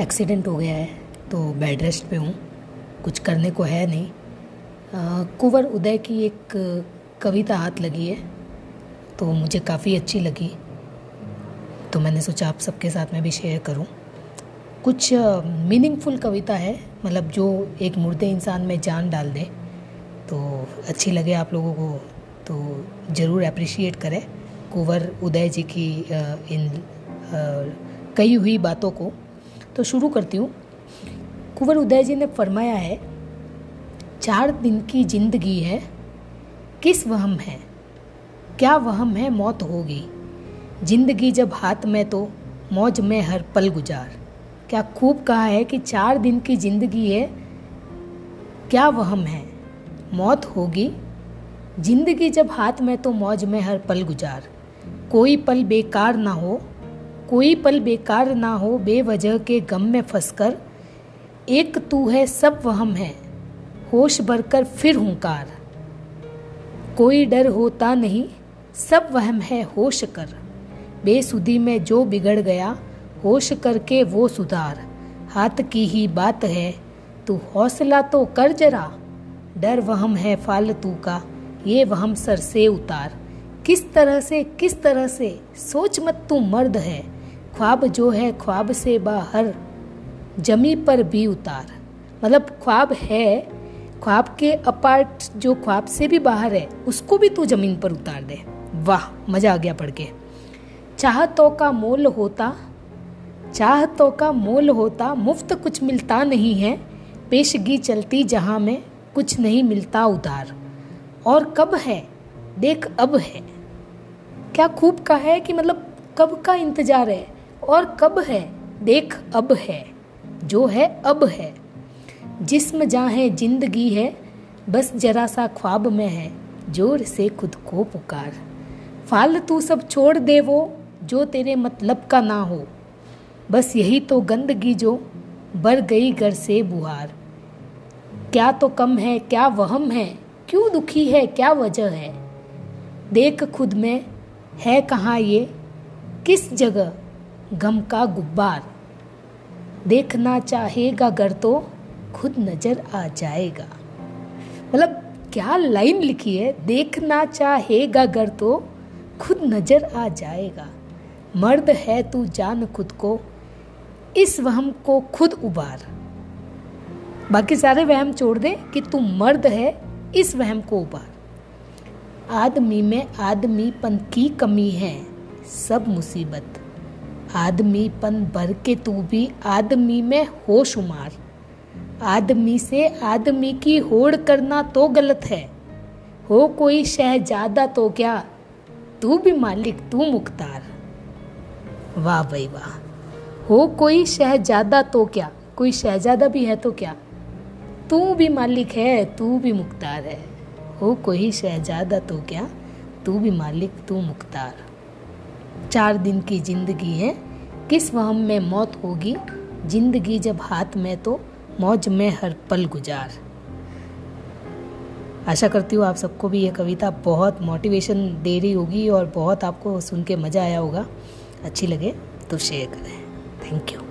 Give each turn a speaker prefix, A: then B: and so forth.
A: Accident हो गया है तो बेड रेस्ट पे हूँ। कुछ करने को है नहीं। कुंवर उदय की एक कविता हाथ लगी है तो मुझे काफ़ी अच्छी लगी। तो मैंने सोचा आप सबके साथ में भी शेयर करूँ। कुछ मीनिंगफुल कविता है मतलब जो एक मुर्दे इंसान में जान डाल दे तो अच्छी लगे आप लोगों को तो ज़रूर अप्रिशिएट करें। कुंवर उदय जी की इन कही हुई बातों को। तो शुरू करती हूँ। कुंवर उदय जी ने फरमाया है, चार दिन की ज़िंदगी है, किस वहम है? क्या वहम है मौत होगी? ज़िंदगी जब हाथ में तो मौज में हर पल गुजार। क्या खूब कहा है कि चार दिन की ज़िंदगी है, क्या वहम है? मौत होगी? ज़िंदगी जब हाथ में तो मौज में हर पल गुजार। कोई पल बेकार ना हो कोई पल बेकार ना हो, बेवजह के गम में फंसकर। एक तू है, सब वहम है। होश भरकर फिर हुंकार। कोई डर होता नहीं, सब वहम है, होश कर। बेसुदी में जो बिगड़ गया, होश करके वो सुधार। हाथ की ही बात है, तू हौसला तो कर जरा। डर वहम है फालतू का, ये वहम सर से उतार। किस तरह से, किस तरह से, सोच मत तू मर्द है। ख्वाब जो है, ख्वाब से बाहर, जमी पर भी उतार। मतलब ख्वाब है, ख्वाब के अपार्ट जो ख्वाब से भी बाहर है, उसको भी तू ज़मीन पर उतार दे। वाह, मज़ा आ गया पढ़ के। चाहतों का मोल होता चाहतों का मोल होता, मुफ़्त कुछ मिलता नहीं है, पेशगी चलती जहाँ में कुछ नहीं मिलता उधार। और कब है? देख, अब है। क्या खूब का है कि मतलब कब का इंतज़ार है? और कब है? देख, अब है। जो है, अब है। जिस्म जहाँ है ज़िंदगी है, बस जरा सा ख्वाब में है, ज़ोर से खुद को पुकार। फालतू सब छोड़ दे वो, जो तेरे मतलब का ना हो। बस यही तो गंदगी जो बर गई घर से बुहार। क्या तो कम है, क्या वहम है, क्यों दुखी है, क्या वजह है? देख खुद में, है कहाँ ये? किस जगह? गम का गुब्बार। देखना चाहेगा घर तो खुद नज़र आ जाएगा। मतलब क्या लाइन लिखी है? देखना चाहेगा घर तो खुद नज़र आ जाएगा। मर्द है तू जान खुद को, इस वहम को खुद उबार। बाकी सारे वहम छोड़ दे कि तू मर्द है, इस वहम को उबार। आदमी में आदमीपन की कमी है, सब मुसीबत। आदमीपन भर के तू भी आदमी में हो शुमार आदमी से आदमी की होड़ करना तो गलत है। हो कोई शहजादा तो क्या? तू भी मालिक, तू मुख्तार। वाह भाई वाह। हो कोई शहजादा तो क्या? कोई शहजादा भी है तो क्या? तू भी मालिक है, तू भी मुख्तार है। हो कोई शहजादा तो क्या? तू भी मालिक, तू मुख्तार। चार दिन की ज़िंदगी है। किस वहम में मौत होगी? ज़िंदगी जब हाथ में तो मौज में हर पल गुजार। आशा करती हूँ आप सबको भी ये कविता बहुत मोटिवेशन दे रही होगी और बहुत आपको सुन के मज़ा आया होगा। अच्छी लगे तो शेयर करें। Thank you